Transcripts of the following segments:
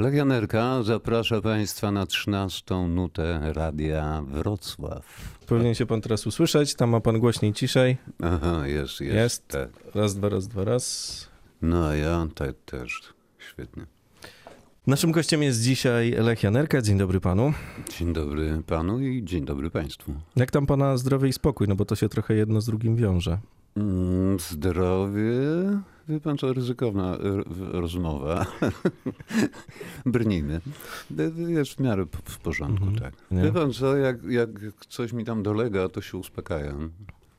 Legionerka zaprasza Państwa na 13 nutę Radia Wrocław. Powinien się pan teraz usłyszeć, tam ma pan głośniej, ciszej. Aha, jest, jest. Jest. Tak. Raz, dwa, raz, dwa, raz. No a ja tak też. Świetnie. Naszym gościem jest dzisiaj Lech Janerka. Dzień dobry panu. Dzień dobry panu i dzień dobry państwu. Jak tam pana zdrowie i spokój? No bo to się trochę jedno z drugim wiąże. Mm, Zdrowie. Wie pan co, ryzykowna rozmowa. Brnijmy. Jest w miarę w porządku, Mhm. tak. Nie? Wie pan co, jak, jak coś mi tam dolega, to się uspokajam,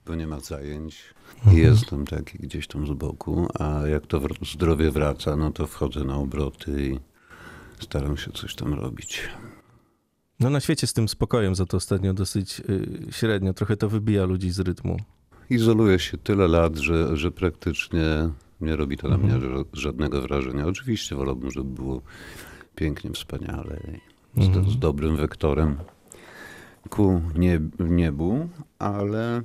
bo nie ma zajęć. Mhm. Jestem taki gdzieś tam z boku, a jak to zdrowie wraca, no to wchodzę na obroty i staram się coś tam robić. No na świecie z tym spokojem za to ostatnio dosyć y, średnio. Trochę to wybija ludzi z rytmu. Izoluję się tyle lat, że, że praktycznie nie robi to na Mhm. mnie ża- żadnego wrażenia. Oczywiście wolałbym, żeby było pięknie, wspaniale, z, Mhm. z dobrym wektorem ku nie, niebu, ale,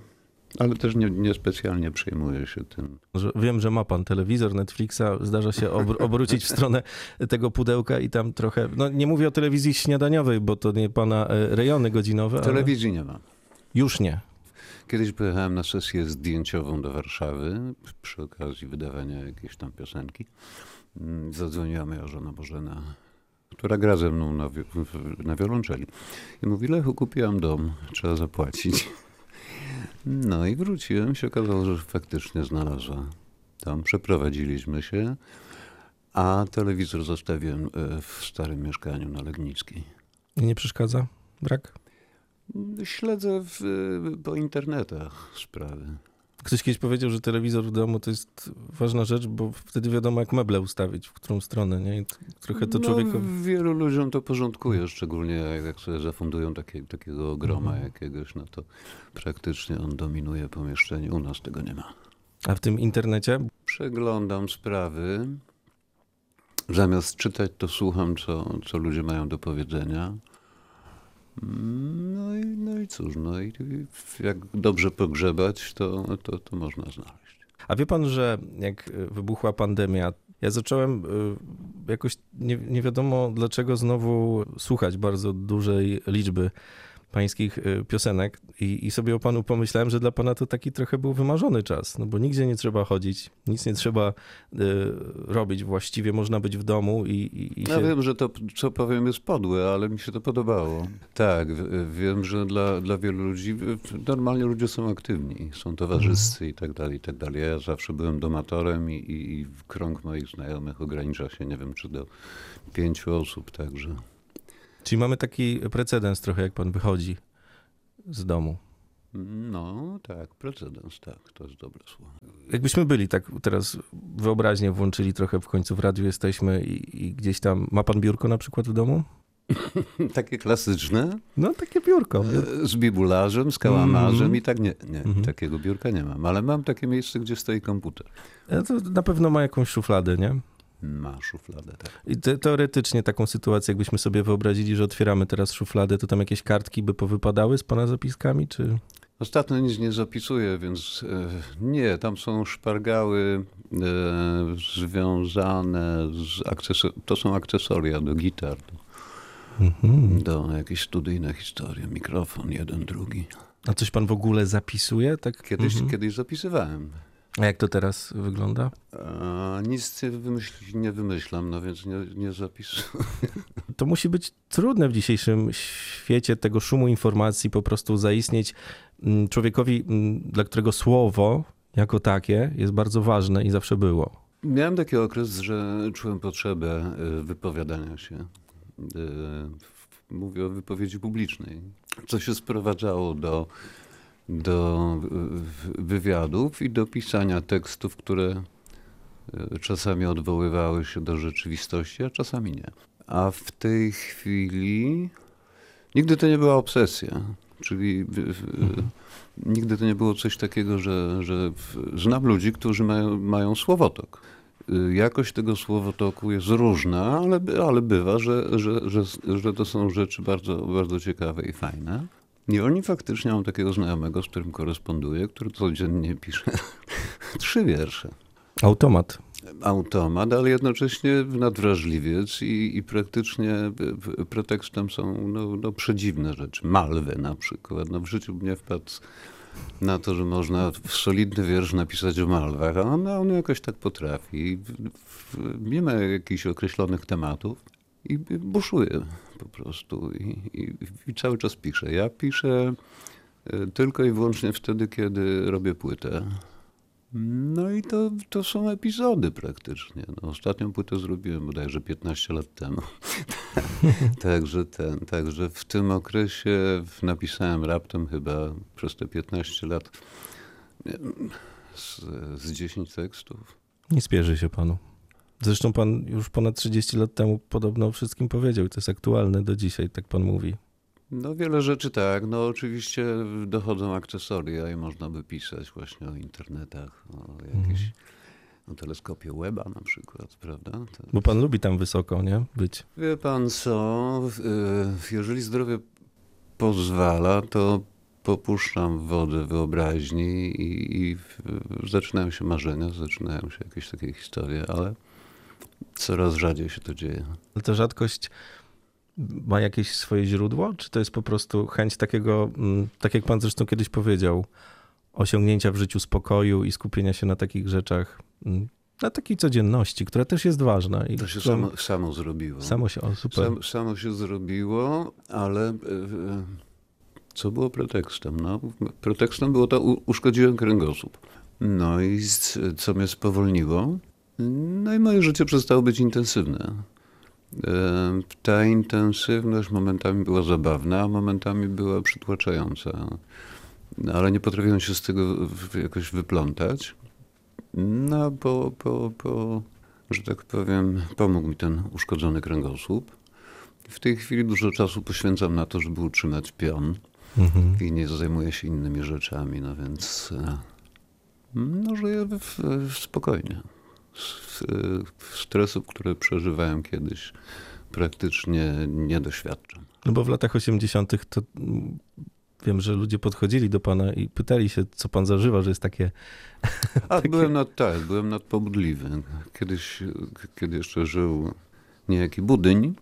ale też nie, niespecjalnie przejmuję się tym. Wiem, że ma pan telewizor, Netflixa, zdarza się obr- obrócić w stronę tego pudełka i tam trochę, no nie mówię o telewizji śniadaniowej, bo to nie pana e, rejony godzinowe, ale Telewizji nie ma. już nie. Kiedyś pojechałem na sesję zdjęciową do Warszawy przy okazji wydawania jakiejś tam piosenki. Mm, Zadzwoniła moja żona Bożena, która gra ze mną na, wi- na wiolonczeli. I mówi, Lechu, kupiłam dom, trzeba zapłacić. No i wróciłem, się okazało, że faktycznie znalazła dom. Przeprowadziliśmy się, a telewizor zostawiłem e, w starym mieszkaniu na Legnickiej. I nie przeszkadza? Brak? Śledzę w, po internetach sprawy. Ktoś kiedyś powiedział, że telewizor w domu to jest ważna rzecz, bo wtedy wiadomo, jak meble ustawić, w którą stronę, nie? I trochę to no, człowiekowi... Wielu ludziom to porządkuje, szczególnie jak, jak sobie zafundują takie, takiego groma Mhm. jakiegoś, no to praktycznie on dominuje pomieszczenie. U nas tego nie ma. A w tym internecie? Przeglądam sprawy. Zamiast czytać, to słucham, co, co ludzie mają do powiedzenia. No i, no i cóż, no i jak dobrze pogrzebać, to, to, to można znaleźć. A wie pan, że jak y, wybuchła pandemia, ja zacząłem y, jakoś nie, nie wiadomo dlaczego znowu słuchać bardzo dużej liczby pańskich y, piosenek i, i sobie o panu pomyślałem, że dla pana to taki trochę był wymarzony czas, no bo nigdzie nie trzeba chodzić, nic nie trzeba y, robić właściwie, można być w domu i, i, i Ja się... wiem, że to, co powiem, jest podłe, ale mi się to podobało. Tak, wiem, że dla, dla wielu ludzi, normalnie ludzie są aktywni, są towarzyscy i tak dalej, i tak dalej. Ja zawsze byłem domatorem i, i, i krąg moich znajomych ogranicza się, nie wiem, czy do pięciu osób, także... Czyli mamy taki precedens trochę, jak pan wychodzi z domu. No, tak, precedens, tak, to jest dobre słowo. Jakbyśmy byli tak teraz wyobraźnię włączyli trochę w końcu w radiu jesteśmy i, i gdzieś tam. Ma pan biurko na przykład w domu? Takie klasyczne, No takie biurko. e, z bibularzem, z kałamarzem Mhm. i tak nie, nie, Mhm. takiego biurka nie mam, ale mam takie miejsce, gdzie stoi komputer. E, To na pewno ma jakąś szufladę, nie? Ma szufladę, tak. I te, teoretycznie taką sytuację, jakbyśmy sobie wyobrazili, że otwieramy teraz szufladę, to tam jakieś kartki by powypadały z pana zapiskami, czy... Ostatnio nic nie zapisuję, więc e, nie, tam są szpargały e, związane z akcesor- to są akcesoria do gitar, Mhm. do jakieś studyjne historie, mikrofon jeden, drugi. A coś pan w ogóle zapisuje? Tak? Kiedyś, Mhm. kiedyś zapisywałem. A jak to teraz wygląda? A nic nie, wymyśl, nie wymyślam, no więc nie, nie zapisuję. To musi być trudne w dzisiejszym świecie tego szumu informacji, po prostu zaistnieć mm, człowiekowi, mm, dla którego słowo jako takie jest bardzo ważne i zawsze było. Miałem taki okres, że czułem potrzebę e, wypowiadania się. W- Mówię o wypowiedzi publicznej, co się sprowadzało do, do wywiadów i do pisania tekstów, które e, czasami odwoływały się do rzeczywistości, a czasami nie. A w tej chwili nigdy to nie była obsesja. Czyli w- nigdy to nie było coś takiego, że, że znam ludzi, którzy mają, mają słowotok. Y, Jakość tego słowotoku jest różna, ale, ale bywa, że, że, że, że to są rzeczy bardzo, bardzo ciekawe i fajne. I oni faktycznie mam takiego znajomego, z którym koresponduję, który codziennie pisze trzy wiersze. Automat. automat, ale jednocześnie nadwrażliwiec i, i praktycznie pretekstem są no, no, przedziwne rzeczy. Malwę na przykład. No, w życiu mnie wpadł na to, że można solidny wiersz napisać o malwach, a on, on jakoś tak potrafi. Ma jakichś określonych tematów i buszuje po prostu I, i, i cały czas piszę. Ja piszę e, tylko i wyłącznie wtedy, kiedy robię płytę. No i to, to są epizody praktycznie. No, ostatnią płytę zrobiłem bodajże 15 lat temu. także, ten, także w tym okresie napisałem raptem chyba przez te 15 lat z, z 10 tekstów. Nie spierzy się panu. Zresztą pan już ponad 30 lat temu podobno o wszystkim powiedział i to jest aktualne do dzisiaj, tak pan mówi. No wiele rzeczy tak. No oczywiście dochodzą akcesoria i można by pisać właśnie o internetach, o jakieś mhm. o teleskopie Weba na przykład, prawda? To Bo pan lubi tam wysoko, nie? Być. Wie pan co, jeżeli zdrowie pozwala, to popuszczam wodę wyobraźni i, i zaczynają się marzenia, zaczynają się jakieś takie historie, ale coraz rzadziej się to dzieje. Ale ta rzadkość ma jakieś swoje źródło? Czy to jest po prostu chęć takiego, mm, tak jak pan zresztą kiedyś powiedział, osiągnięcia w życiu spokoju i skupienia się na takich rzeczach, mm, na takiej codzienności, która też jest ważna. I to się samo, samo, zrobiło. Samo się, o, super. Sam, samo się zrobiło, ale e, co było pretekstem? No, pretekstem było to, uszkodziłem kręgosłup. No i co mnie spowolniło? No i moje życie przestało być intensywne. Ta intensywność momentami była zabawna, a momentami była przytłaczająca. No, ale nie potrafiłem się z tego jakoś wyplątać. No, bo, bo, bo, że tak powiem, pomógł mi ten uszkodzony kręgosłup. W tej chwili dużo czasu poświęcam na to, żeby utrzymać pion mhm. i nie zajmuję się innymi rzeczami, no więc e, no, żyję w, w spokojnie stresów, które przeżywałem kiedyś, praktycznie nie doświadczam. No bo w latach 80. to wiem, że ludzie podchodzili do pana i pytali się, co pan zażywa, że jest takie. A takie... byłem nad, tak, byłem nadpobudliwy. Kiedyś, kiedy jeszcze żył niejaki budyń,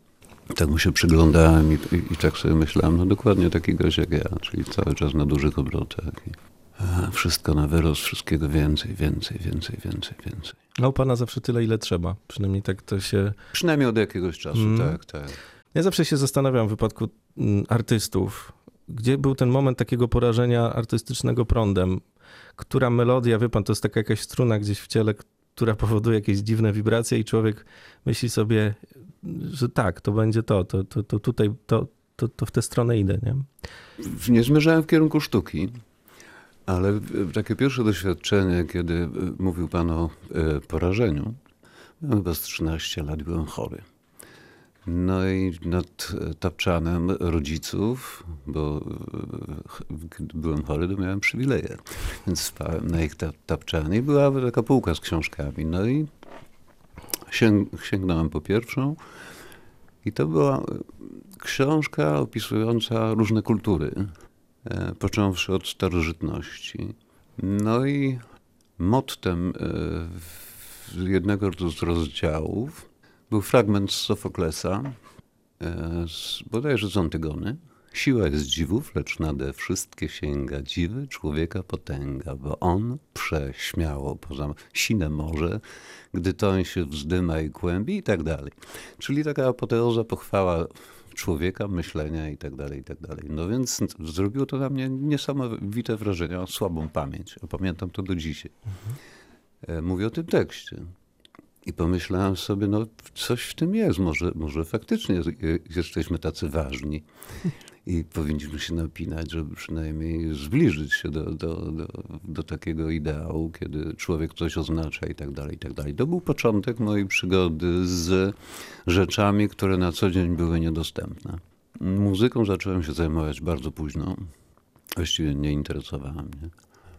tak mu się przyglądałem i, i, i, tak sobie myślałem, no dokładnie taki gość jak ja, czyli cały czas na dużych obrotach. Wszystko na wyrost, wszystkiego więcej, więcej, więcej, więcej, więcej. No u pana zawsze tyle, ile trzeba. Przynajmniej tak to się... Przynajmniej od jakiegoś czasu, mm. tak, tak. Ja zawsze się zastanawiam w wypadku mm, artystów, gdzie był ten moment takiego porażenia artystycznego prądem, która melodia, wie pan, to jest taka jakaś struna gdzieś w ciele, która powoduje jakieś dziwne wibracje i człowiek myśli sobie, że tak, to będzie to, to, to, to tutaj, to, to, to w tę stronę idę, nie? Nie zmierzałem w kierunku sztuki. Ale takie pierwsze doświadczenie, kiedy e, mówił Pan o e, porażeniu, miałem chyba z 13 lat, byłem chory. No i nad tapczanem rodziców, bo gdy byłem chory, to miałem przywileje, więc spałem na ich tapczanie i była taka półka z książkami. No i sięg sięgnąłem po pierwszą i to była książka opisująca różne kultury E, począwszy od starożytności. No i mottem e, jednego z rozdziałów był fragment z Sofoklesa, e, z bodajże z Antygony. Siła jest dziwów, lecz nade wszystkie sięga dziwy człowieka potęga, bo on prześmiało poza sine morze, gdy toń się wzdyma i kłębi i tak dalej. Czyli taka apoteoza pochwała człowieka, myślenia i tak dalej, i tak dalej. No więc zrobiło to na mnie niesamowite wrażenie, o słabą pamięć. Pamiętam to do dzisiaj. Mhm. Mówię o tym tekście. I pomyślałem sobie, no coś w tym jest, może, może faktycznie jesteśmy tacy ważni i powinniśmy się napinać, żeby przynajmniej zbliżyć się do, do, do, do, takiego ideału, kiedy człowiek coś oznacza i tak dalej, i tak dalej. To był początek mojej przygody z rzeczami, które na co dzień były niedostępne. Muzyką zacząłem się zajmować bardzo późno. Właściwie nie interesowałem mnie.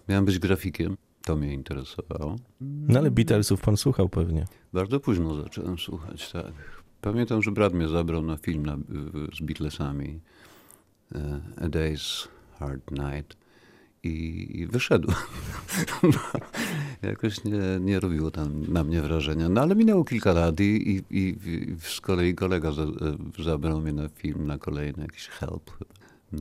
Miałem być grafikiem, to mnie interesowało. No ale Beatlesów pan słuchał pewnie. Bardzo późno zacząłem słuchać, tak. Pamiętam, że brat mnie zabrał na film na, z Beatlesami. E, A Day's Hard Night i, wyszedł. jakoś nie, nie robiło tam na mnie wrażenia. No ale minęło kilka lat i, i, i, i z kolei kolega za, zabrał mnie na film, na kolejny jakiś help.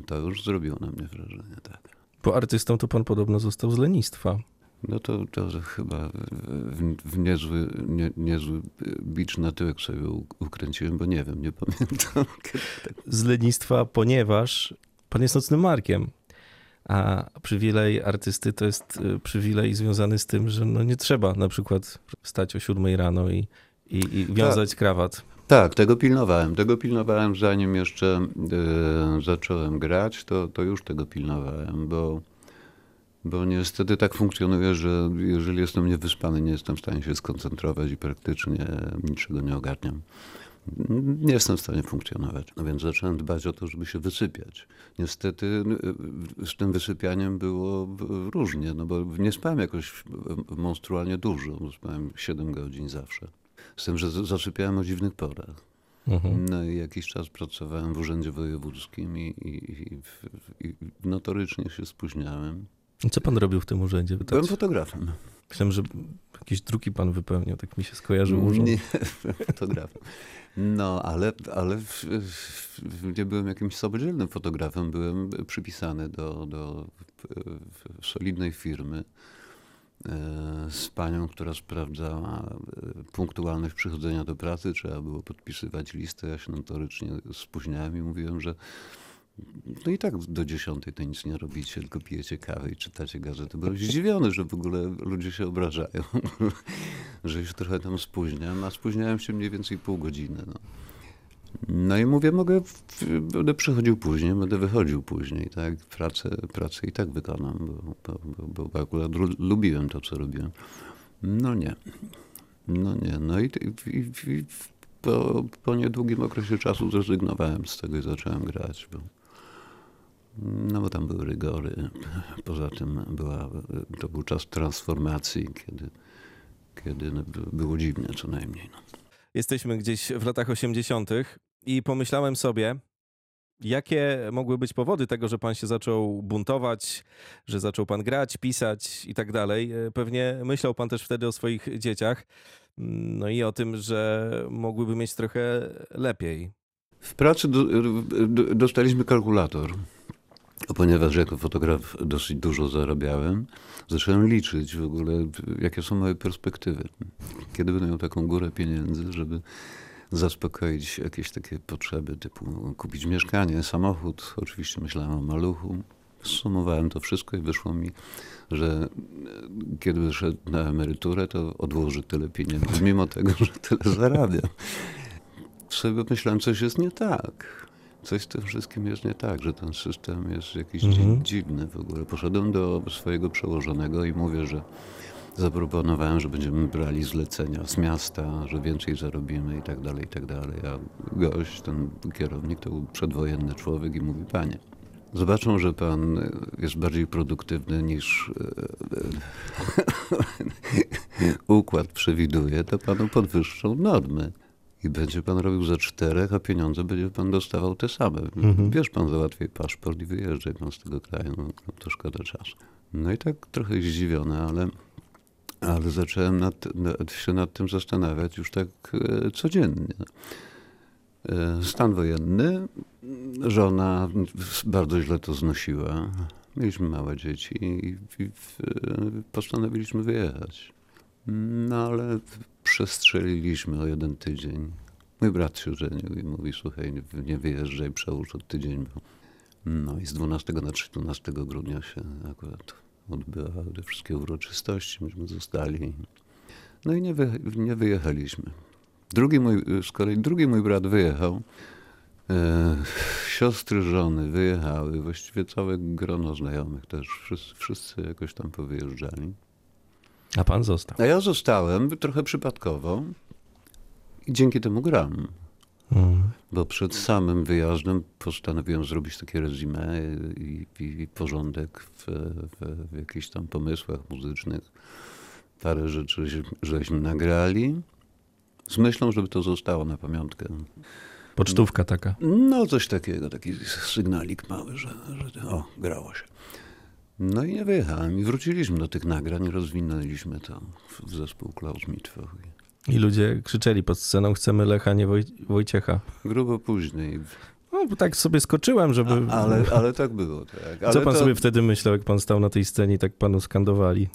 To już zrobiło na mnie wrażenie, tak. Po artystą to pan podobno został z lenistwa. No to, to chyba w, w niezły, nie, niezły bicz na tyłek sobie ukręciłem, bo nie wiem, nie pamiętam. Z lenistwa, ponieważ pan jest nocnym markiem. A przywilej artysty to jest y, przywilej związany z tym, że no nie trzeba na przykład wstać o siódmej rano i, i, i wiązać tak. krawat. Tak, tego pilnowałem. Tego pilnowałem zanim jeszcze y, zacząłem grać, to, to już tego pilnowałem, bo bo niestety tak funkcjonuje, że jeżeli jestem niewyspany, nie jestem w stanie się skoncentrować i praktycznie niczego nie ogarniam. Nie jestem w stanie funkcjonować. No więc zacząłem dbać o to, żeby się wysypiać. Niestety z tym wysypianiem było różnie, no bo nie spałem jakoś monstrualnie dużo. Spałem 7 godzin zawsze. Z tym, że zasypiałem o dziwnych porach. Mhm. No i jakiś czas pracowałem w urzędzie wojewódzkim i, i, i, i notorycznie się spóźniałem. Co pan robił w tym urzędzie? Byłem fotografem. Myślałem, że jakieś druki pan wypełniał, tak mi się skojarzył urząd. Nie, fotografem. No, ale, ale w, w, nie byłem jakimś samodzielnym fotografem, byłem przypisany do, do solidnej firmy e, z panią, która sprawdzała e, punktualność przychodzenia do pracy. Trzeba było podpisywać listę. Ja się notorycznie spóźniałem i mówiłem, że no i tak do dziesiątej to nic nie robicie, tylko pijecie kawę i czytacie gazety. Byłem zdziwiony, że w ogóle ludzie się obrażają, że się trochę tam spóźniam, a spóźniałem się mniej więcej pół godziny. No, no i mówię, mogę, będę przychodził później, będę wychodził później, tak? Pracę, pracę i tak wykonam, bo, bo, bo akurat lubiłem to, co robiłem. No nie. No nie. No i, i, i po, po niedługim okresie czasu zrezygnowałem z tego i zacząłem grać, bo no bo tam były rygory. Poza tym była, to był czas transformacji, kiedy, kiedy no, było dziwnie co najmniej. No. Jesteśmy gdzieś w latach 80. i pomyślałem sobie, jakie mogły być powody tego, że pan się zaczął buntować, że zaczął pan grać, pisać i tak dalej. Pewnie myślał pan też wtedy o swoich dzieciach, no i o tym, że mogłyby mieć trochę lepiej. W pracy do, do, dostaliśmy kalkulator. Ponieważ jako fotograf dosyć dużo zarabiałem, zacząłem liczyć w ogóle, jakie są moje perspektywy. Kiedy będę miał taką górę pieniędzy, żeby zaspokoić jakieś takie potrzeby, typu kupić mieszkanie, samochód. Oczywiście myślałem o maluchu. Sumowałem to wszystko i wyszło mi, że kiedy wyszedł na emeryturę, to odłoży tyle pieniędzy, mimo tego, że tyle zarabiam. Sobie myślałem, coś jest nie tak coś z tym wszystkim jest nie tak, że ten system jest jakiś mhm. dziwny w ogóle. Poszedłem do swojego przełożonego i mówię, że zaproponowałem, że będziemy brali zlecenia z miasta, że więcej zarobimy i tak dalej, i tak dalej. A gość, ten kierownik to był przedwojenny człowiek i mówi, panie, zobaczą, że pan jest bardziej produktywny niż e, e, układ przewiduje, to panu podwyższą normy i będzie pan robił za czterech, a pieniądze będzie pan dostawał te same. Mhm. Bierz pan załatwiej paszport i wyjeżdżaj pan z tego kraju, no, no, to szkoda czasu. No i tak trochę zdziwiony, ale, ale zacząłem nad, nad, się nad tym zastanawiać już tak e, codziennie. E, stan wojenny, żona bardzo źle to znosiła. Mieliśmy małe dzieci i, i, i postanowiliśmy wyjechać. No ale przestrzeliliśmy o jeden tydzień. Mój brat się żenił i mówi, słuchaj, nie wyjeżdżaj, przełóż od tydzień. No i z 12 na 13 grudnia się akurat odbywały te wszystkie uroczystości, myśmy zostali. No i nie, wy, nie wyjechaliśmy. Drugi mój, z kolei drugi mój brat wyjechał. E, siostry żony wyjechały, właściwie całe grono znajomych też, wszyscy, wszyscy jakoś tam powyjeżdżali. A pan został. A ja zostałem trochę przypadkowo i dzięki temu gram. Mhm. Bo przed samym wyjazdem postanowiłem zrobić takie rezime i, i, i porządek w, w, w, jakichś tam pomysłach muzycznych. Parę rzeczy żeśmy nagrali z myślą, żeby to zostało na pamiątkę. Pocztówka taka. No coś takiego, taki sygnalik mały, że, że o, grało się. No i nie wyjechałem. I wróciliśmy do tych nagrań, rozwinęliśmy to w zespół Klaus Mitwoch. I ludzie krzyczeli pod sceną, chcemy Lecha, nie Woj Wojciecha. Grubo później. No, bo tak sobie skoczyłem, żeby... A, ale, ale tak było. Tak. Ale Co pan to, sobie wtedy myślał, jak pan stał na tej scenie i tak panu skandowali?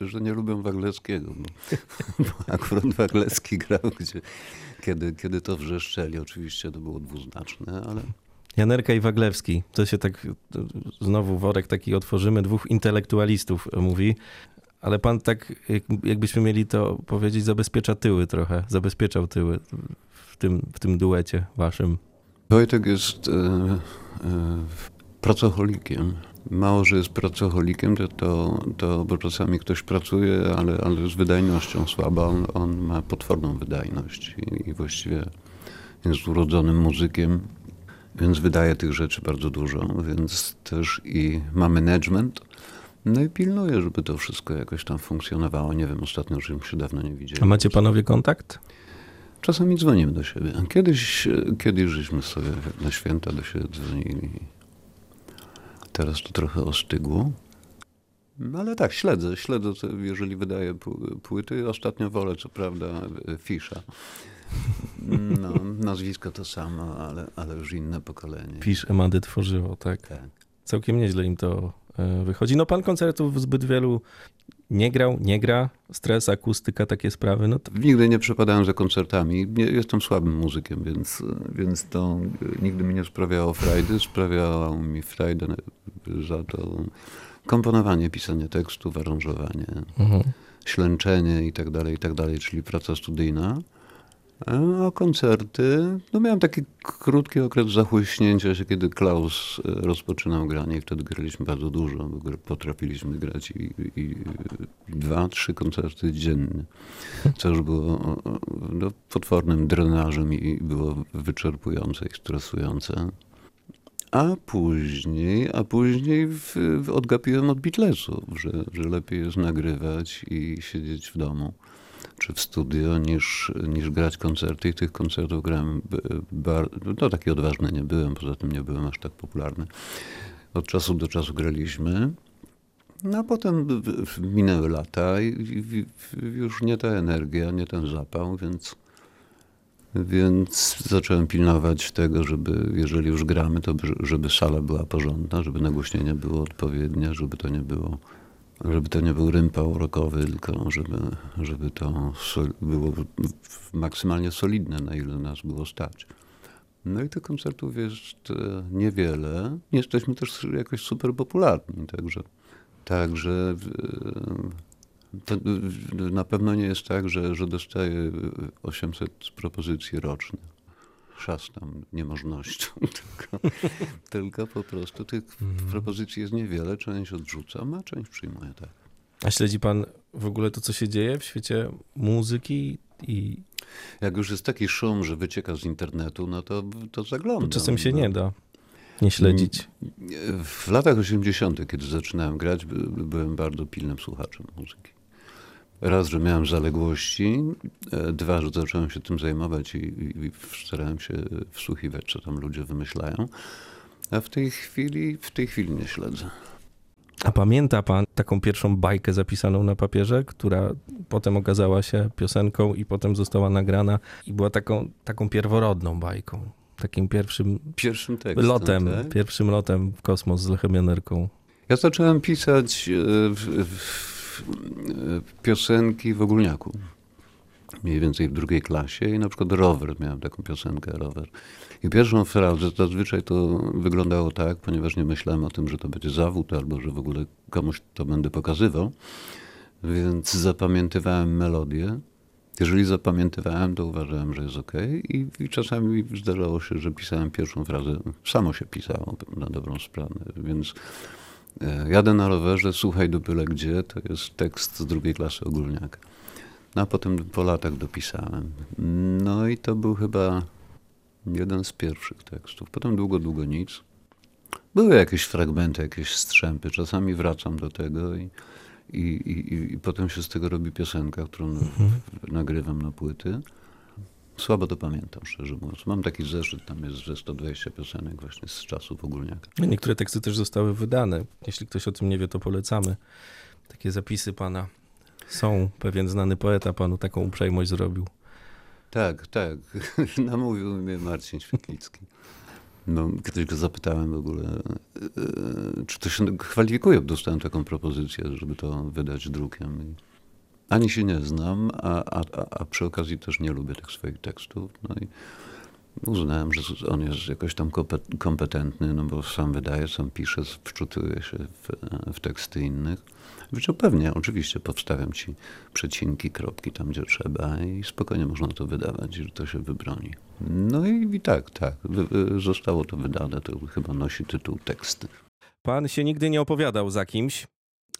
Że nie lubią Wagleckiego. Bo, bo akurat Waglecki grał, gdzie, kiedy, kiedy to wrzeszczeli. Oczywiście to było dwuznaczne, ale Janerka i Waglewski. To się tak, znowu worek taki otworzymy, dwóch intelektualistów mówi. Ale pan tak, jak, jakbyśmy mieli to powiedzieć, zabezpiecza tyły trochę. Zabezpieczał tyły w tym, w tym duecie waszym. Wojtek jest e, e, pracocholikiem. Mało, że jest pracocholikiem, to, to, to czasami ktoś pracuje, ale, ale z wydajnością słaba. On, on ma potworną wydajność i, i właściwie jest urodzonym muzykiem, więc wydaje tych rzeczy bardzo dużo, więc też i ma management. No i pilnuje, żeby to wszystko jakoś tam funkcjonowało. Nie wiem, ostatnio żeśmy się dawno nie widzieli. A macie panowie kontakt? Czasami dzwonimy do siebie. Kiedyś, kiedyś żeśmy sobie na święta do siebie dzwonili. Teraz to trochę ostygło. No ale tak, śledzę, śledzę, jeżeli wydaje pł- płyty. Ostatnio wolę, co prawda, Fisza. No, nazwisko to samo, ale, ale już inne pokolenie. Pisz Emandy tworzyło, tak. Tak. Całkiem nieźle im to e, wychodzi. No pan koncertów zbyt wielu nie grał, nie gra. Stres, akustyka, takie sprawy. No to Nigdy nie przepadałem za koncertami. Jestem słabym muzykiem, więc, więc to nigdy mi nie sprawiało frajdy. Sprawiało mi frajdę za to komponowanie, pisanie tekstów, aranżowanie, mhm. ślęczenie i tak dalej, i tak dalej, czyli praca studyjna. A koncerty, no miałem taki krótki okres zachłyśnięcia się, kiedy Klaus e, rozpoczynał granie i wtedy graliśmy bardzo dużo, bo potrafiliśmy grać i, i dwa, trzy koncerty dziennie, co już było no, potwornym drenażem i było wyczerpujące i stresujące. A później, a później w, w odgapiłem od Beatlesów, że, że lepiej jest nagrywać i siedzieć w domu czy w studio, niż, niż grać koncerty. I tych koncertów grałem, b- bar, no taki odważny nie byłem, poza tym nie byłem aż tak popularny. Od czasu do czasu graliśmy. No a potem minęły lata i, już nie ta energia, nie ten zapał, więc, więc zacząłem pilnować tego, żeby jeżeli już gramy, to by- żeby sala była porządna, żeby nagłośnienie było odpowiednie, żeby to nie było żeby to nie był rympał rokowy, tylko żeby, żeby to było maksymalnie solidne, na ile nas było stać. No i tych koncertów jest e, niewiele. Nie jesteśmy też jakoś super popularni, także, także e, e, na pewno nie jest tak, że, że dostaję 800 propozycji rocznie. Szastam niemożnością, tylko, tylko po prostu tych propozycji jest niewiele, część odrzucam, a część przyjmuję, tak. A śledzi pan w ogóle to, co się dzieje w świecie muzyki i Jak już jest taki szum, że wycieka z internetu, no to, to zaglądam. czasem się no. nie da nie śledzić. W latach 80., kiedy zaczynałem grać, by, byłem bardzo pilnym słuchaczem muzyki. Raz, że miałem zaległości, e, dwa, że zacząłem się tym zajmować i, i, starałem się wsłuchiwać, co tam ludzie wymyślają. A w tej chwili, w tej chwili nie śledzę. A pamięta pan taką pierwszą bajkę zapisaną na papierze, która potem okazała się piosenką i potem została nagrana i była taką, taką pierworodną bajką, takim pierwszym Pierwszym tekstem. lotem, tak? pierwszym lotem w kosmos z Lechem Janerką. Ja zacząłem pisać e, w, w, e, piosenki w ogólniaku. Mniej więcej w drugiej klasie i na przykład rower, miałem taką piosenkę rower. I pierwszą frazę, zazwyczaj to wyglądało tak, ponieważ nie myślałem o tym, że to będzie zawód albo że w ogóle komuś to będę pokazywał, więc zapamiętywałem melodię. Jeżeli zapamiętywałem, to uważałem, że jest ok. I, I czasami zdarzało się, że pisałem pierwszą frazę. Samo się pisało na dobrą sprawę, więc E, Jadę na rowerze, słuchaj do byle gdzie, to jest tekst z drugiej klasy ogólniaka. No a potem po latach dopisałem. No i to był chyba jeden z pierwszych tekstów. Potem długo, długo nic. Były jakieś fragmenty, jakieś strzępy. Czasami wracam do tego i, i, i, i potem się z tego robi piosenka, którą nagrywam na płyty. Słabo to pamiętam, szczerze mówiąc. Mam taki zeszyt, tam jest ze 120 piosenek właśnie z czasów ogólniaka. Niektóre teksty też zostały wydane. Jeśli ktoś o tym nie wie, to polecamy. Takie zapisy pana są. Pewien znany poeta panu taką uprzejmość zrobił. Tak, tak. Namówił mnie Marcin Świetlicki. No, kiedyś go zapytałem w ogóle, e, czy to się kwalifikuje. Dostałem taką propozycję, żeby to wydać drukiem. Ani się nie znam, a, a, a, przy okazji też nie lubię tych swoich tekstów. No i uznałem, że on jest jakoś tam kompet- kompetentny, no bo sam wydaje, sam pisze, wczutuje się w, w teksty innych. Powiedział, pewnie, oczywiście powstawiam ci przecinki, kropki tam, gdzie trzeba i spokojnie można to wydawać, że to się wybroni. No i, i tak, tak, zostało to wydane, to chyba nosi tytuł teksty. Pan się nigdy nie opowiadał za kimś,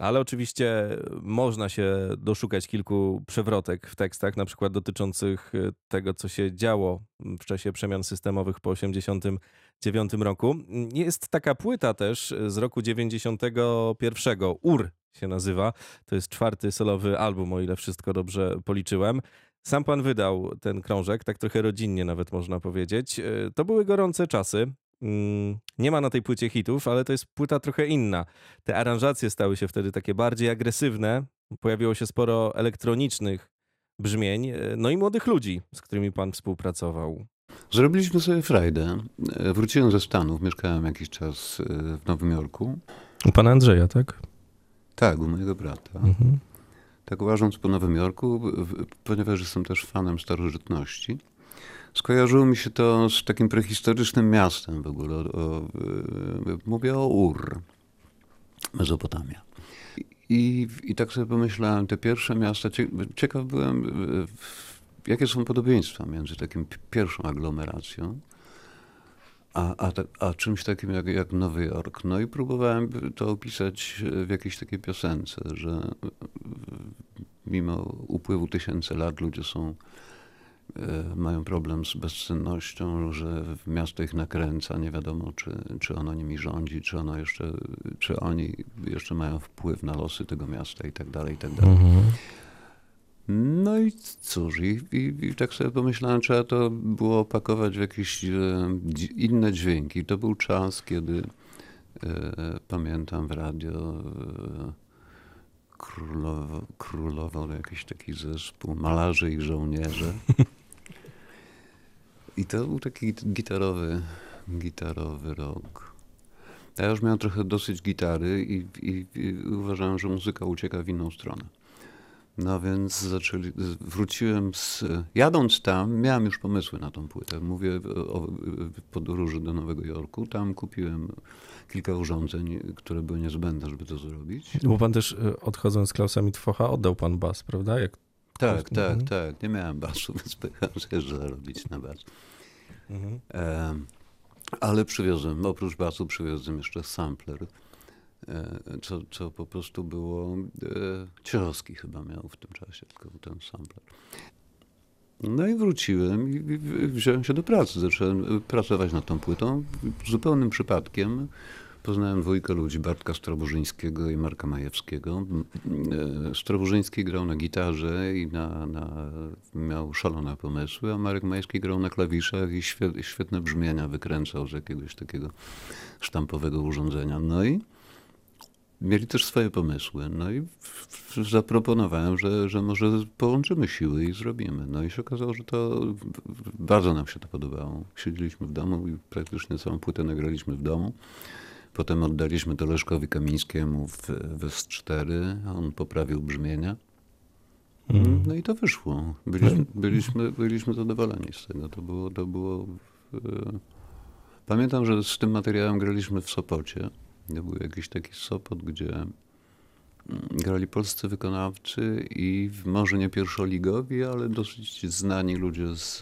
ale oczywiście można się doszukać kilku przewrotek w tekstach, na przykład dotyczących e, tego, co się działo w czasie przemian systemowych po 1989 roku. Jest taka płyta też z roku 91, UR się nazywa. To jest czwarty solowy album, o ile wszystko dobrze policzyłem. Sam pan wydał ten krążek, tak trochę rodzinnie nawet można powiedzieć. E, To były gorące czasy. Mm, Nie ma na tej płycie hitów, ale to jest płyta trochę inna. Te aranżacje stały się wtedy takie bardziej agresywne. Pojawiło się sporo elektronicznych brzmień, e, no i młodych ludzi, z którymi pan współpracował. Zrobiliśmy sobie frajdę. E, Wróciłem ze Stanów, mieszkałem jakiś czas e, w Nowym Jorku. U pana Andrzeja, tak? Tak, u mojego brata. Mhm. Tak uważając po Nowym Jorku, ponieważ jestem też fanem starożytności, skojarzyło mi się to z takim prehistorycznym miastem w ogóle. O, o, y, mówię o Ur, Mezopotamia. I, I tak sobie pomyślałem, te pierwsze miasta, cie, ciekaw byłem, w- jakie są podobieństwa między takim pi- pierwszą aglomeracją, a, a, a czymś takim jak, jak Nowy Jork. No i próbowałem to opisać w jakiejś takiej piosence, że mimo upływu tysięcy lat ludzie są, e, mają problem z bezsennością, że miasto ich nakręca, nie wiadomo czy, czy ono nimi rządzi, czy ono jeszcze, czy oni jeszcze mają wpływ na losy tego miasta i tak dalej, i tak dalej. Mhm. No i cóż, i, i, i tak sobie pomyślałem, trzeba to było opakować w jakieś e, inne dźwięki. To był czas, kiedy e, pamiętam w radio e, królowo, królował jakiś taki zespół, malarze i żołnierze. I to był taki gitarowy, gitarowy rok. Ja już miałem trochę dosyć gitary i, i, i uważałem, że muzyka ucieka w inną stronę. No więc zaczęli, wróciłem z, jadąc tam, miałem już pomysły na tą płytę. Mówię o, podróży do Nowego Jorku. Tam kupiłem kilka urządzeń, które były niezbędne, żeby to zrobić. Bo pan też e, odchodząc z Klausa Mitwocha oddał pan bas, prawda? Jak... Tak, tak, Mhm. tak. Nie miałem basu, więc pojechałem sobie zarobić na bas. E, ale przywiozłem, oprócz basu przywiozłem jeszcze sampler, e, co, co po prostu było, e, chyba miał w tym czasie, tylko ten sampler. No i wróciłem i wziąłem się do pracy. Zacząłem pracować nad tą płytą. Zupełnym przypadkiem poznałem dwójkę ludzi, Bartka Stroburzyńskiego i Marka Majewskiego. E, Stroburzyński grał na gitarze i na, na, miał szalone pomysły, a Marek Majewski grał na klawiszach i świe, świetne brzmienia wykręcał z jakiegoś takiego sztampowego urządzenia. No i mieli też swoje pomysły. No i zaproponowałem, że, że może połączymy siły i zrobimy. No i się okazało, że to bardzo nam się to podobało. Siedzieliśmy w domu i praktycznie całą płytę nagraliśmy w domu. Potem oddaliśmy to Leszkowi Kamińskiemu w, w S4, a on poprawił brzmienia. Mm. No i to wyszło. Byliśmy, byliśmy, byliśmy zadowoleni z tego. To było, to było e, Pamiętam, że z tym materiałem graliśmy w Sopocie. To był jakiś taki Sopot, gdzie mm, grali polscy wykonawcy i może nie pierwszoligowi, ale dosyć znani ludzie z,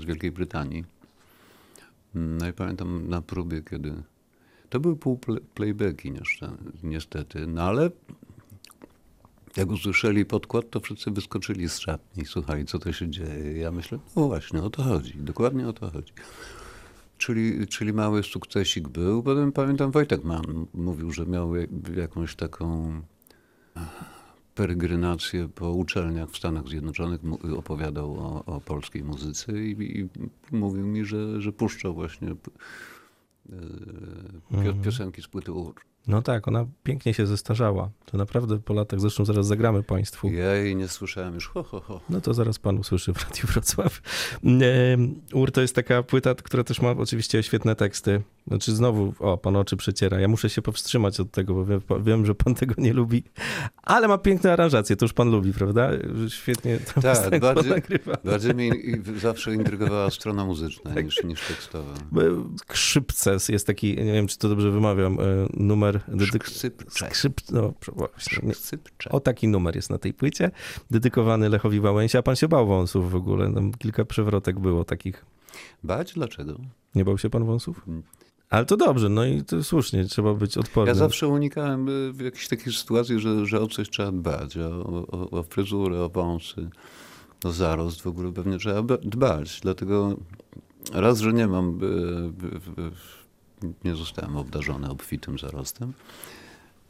z Wielkiej Brytanii. No i pamiętam na próbie, kiedy... To były pół playbacki niestety, no ale jak usłyszeli podkład, to wszyscy wyskoczyli z szatni. Słuchali, co to się dzieje. Ja myślę, no właśnie, o to chodzi. Dokładnie o to chodzi. Czyli, czyli mały sukcesik był. Potem pamiętam Wojtek Mann mówił, że miał jak- jakąś taką peregrinację po uczelniach w Stanach Zjednoczonych, opowiadał o, o polskiej muzyce i, i mówił mi, że, że puszczał właśnie e. piosenki z płyty UR. No tak, ona pięknie się zestarzała. To naprawdę po latach, zresztą zaraz zagramy Państwu. Ja jej nie słyszałem już ho, ho, ho. No to zaraz pan usłyszy w Radiu Wrocław. Ur to jest taka płyta, która też ma oczywiście świetne teksty. Znaczy znowu, o, pan oczy przeciera. Ja muszę się powstrzymać od tego, bo wiem, wiem że pan tego nie lubi. Ale ma piękne aranżacje, to już pan lubi, prawda? Świetnie to Tak, piosenko bardziej- nagrywa. Bardziej mnie zawsze intrygowała strona muzyczna Tak. niż, niż tekstowa. Skrzypces jest taki, nie wiem czy to dobrze wymawiam, e, numer dedyk... Skrzypcze. Skrzyp... No, właśnie, nie. Skrzypcze. O taki numer jest na tej płycie, dedykowany Lechowi Wałęsie. A pan się bał wąsów w ogóle? Tam kilka przewrotek było takich. Bać? Dlaczego? Nie bał się pan wąsów? Ale to dobrze, no i to słusznie, trzeba być odpornym. Ja zawsze unikałem y, w jakichś takich sytuacji, że, że o coś trzeba dbać, o, o, o fryzurę, o wąsy, o zarost w ogóle pewnie trzeba ba- dbać. Dlatego raz, że nie mam, y, nie zostałem obdarzony obfitym zarostem,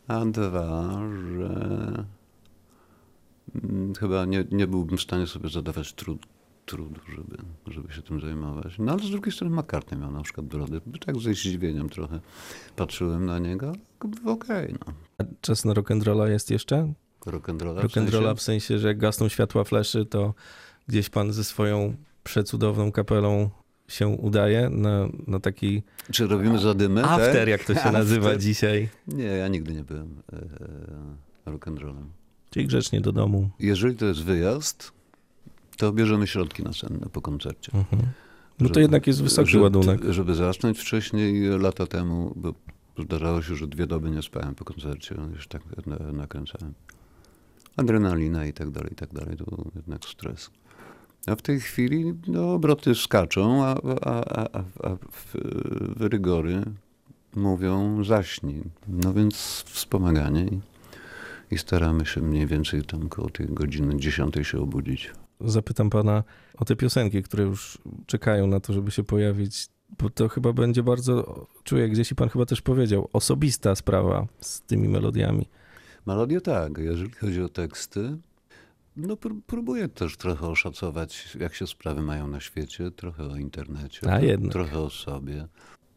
a dwa, że mm, chyba nie, nie byłbym w stanie sobie zadawać trud, trudu, żeby, żeby się tym zajmować. No ale z drugiej strony McCartney miał na przykład brodę. Tak ze zdziwieniem trochę patrzyłem na niego. Okej, no. A Czas na rock'n'rolla jest jeszcze? Rock'n'rolla w Rock'n'rolla sensie? w sensie, że jak gasną światła fleszy, to gdzieś pan ze swoją przecudowną kapelą się udaje na, na taki Czy robimy zadymy? after, tak? jak to się After. nazywa dzisiaj. Nie, ja nigdy nie byłem e, rock'n'rollem. Czyli grzecznie do domu. Jeżeli to jest wyjazd, to bierzemy środki nasenne po koncercie. Mhm. No to Żeby- jednak jest wysoki żeby, ładunek. Żeby zacząć wcześniej, lata temu, bo zdarzało się, że dwie doby nie spałem po koncercie, już tak na- nakręcałem. Adrenalina i tak dalej, i tak dalej, to był jednak stres. A w tej chwili no, obroty skaczą, a, a, a, a, w, w rygory mówią zaśnij. No więc wspomaganie i, i staramy się mniej więcej tam koło tej godziny dziesiątej się obudzić. Zapytam pana o te piosenki, które już czekają na to, żeby się pojawić, bo to chyba będzie bardzo, czuję gdzieś i pan chyba też powiedział, osobista sprawa z tymi melodiami. Melodię tak, jeżeli chodzi o teksty, no pró- próbuję też trochę oszacować, jak się sprawy mają na świecie, trochę o internecie, trochę o sobie,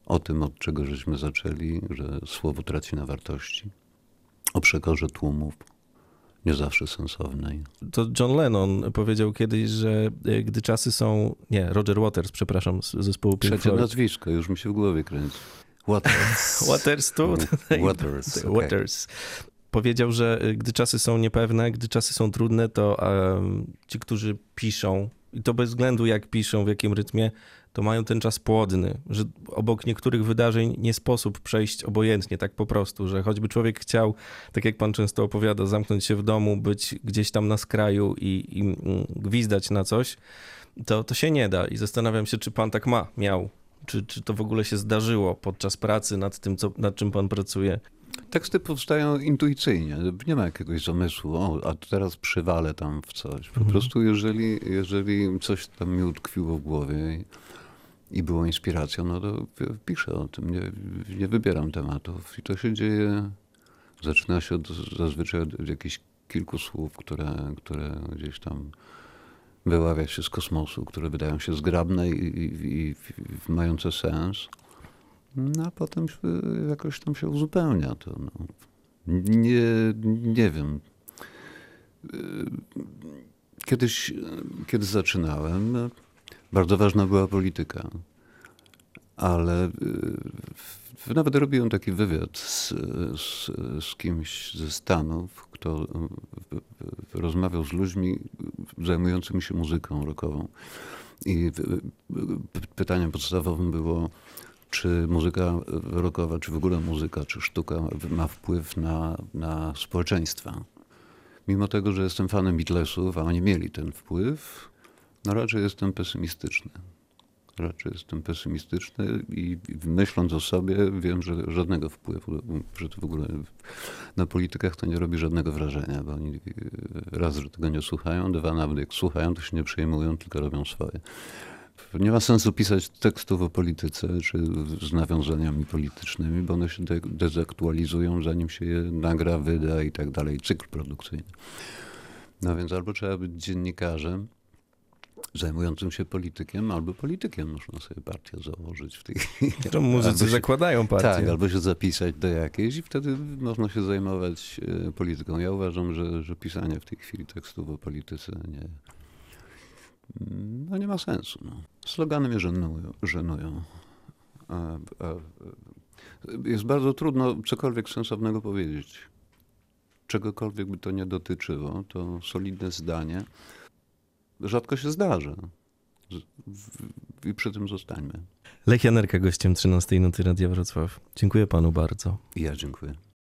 o tym, od czego żeśmy zaczęli, że słowo traci na wartości, o przekorze tłumów, nie zawsze sensownej. To John Lennon powiedział kiedyś, że e, gdy czasy są, nie, Roger Waters, przepraszam, z zespołu Pink Trzecie Floyd. nazwisko, już mi się w głowie kręci. Waters. Waters tu? Waters, okej. Waters. Powiedział, że y, gdy czasy są niepewne, gdy czasy są trudne, to em, ci, którzy piszą, i to bez względu jak piszą, w jakim rytmie, to mają ten czas płodny, że obok niektórych wydarzeń nie sposób przejść obojętnie, tak po prostu, że choćby człowiek chciał, tak jak pan często opowiada, zamknąć się w domu, być gdzieś tam na skraju i, i mm, gwizdać na coś, to, to się nie da. I zastanawiam się, czy pan tak ma, miał. Czy, czy to w ogóle się zdarzyło podczas pracy nad tym, co, nad czym pan pracuje? Teksty powstają intuicyjnie, nie ma jakiegoś zamysłu, o, a teraz przywalę tam w coś. Po Mhm. prostu jeżeli, jeżeli coś tam mi utkwiło w głowie i, było inspiracją, no to pi- piszę o tym, nie, nie wybieram tematów i to się dzieje, zaczyna się od, zazwyczaj od jakichś kilku słów, które, które gdzieś tam wyławia się z kosmosu, które wydają się zgrabne i, i, i, i mające sens. No a potem się, jakoś tam się uzupełnia to. No. Nie, nie wiem. Kiedyś, kiedy zaczynałem, bardzo ważna była polityka. Ale y, nawet robiłem taki wywiad z, z, z kimś ze Stanów, kto y, y, rozmawiał z ludźmi zajmującymi się muzyką rockową. I y, y, pytaniem podstawowym było, czy muzyka rockowa, czy w ogóle muzyka, czy sztuka ma wpływ na, na społeczeństwa. Mimo tego, że jestem fanem Beatlesów, a oni mieli ten wpływ, no raczej jestem pesymistyczny. Raczej jestem pesymistyczny i myśląc o sobie wiem, że żadnego wpływu, że to w ogóle na politykach to nie robi żadnego wrażenia, bo oni raz, że tego nie słuchają, dwa, nawet jak słuchają, to się nie przejmują, tylko robią swoje. Nie ma sensu pisać tekstów o polityce czy z nawiązaniami politycznymi, bo one się de- dezaktualizują, zanim się je nagra, wyda i tak dalej, cykl produkcyjny. No więc albo trzeba być dziennikarzem zajmującym się politykiem, albo politykiem. Można sobie partię założyć w tej To muzycy się- zakładają partię. Tak, albo się zapisać do jakiejś i wtedy można się zajmować e, polityką. Ja uważam, że, że pisanie w tej chwili tekstów o polityce nie, no nie ma sensu. No. Slogany mnie żenują. żenują. A, a, jest bardzo trudno cokolwiek sensownego powiedzieć. Czegokolwiek by to nie dotyczyło, to solidne zdanie rzadko się zdarza. I przy tym zostańmy. Lech Janerka gościem 13 Nuty Radia Wrocław. Dziękuję panu bardzo. Ja dziękuję.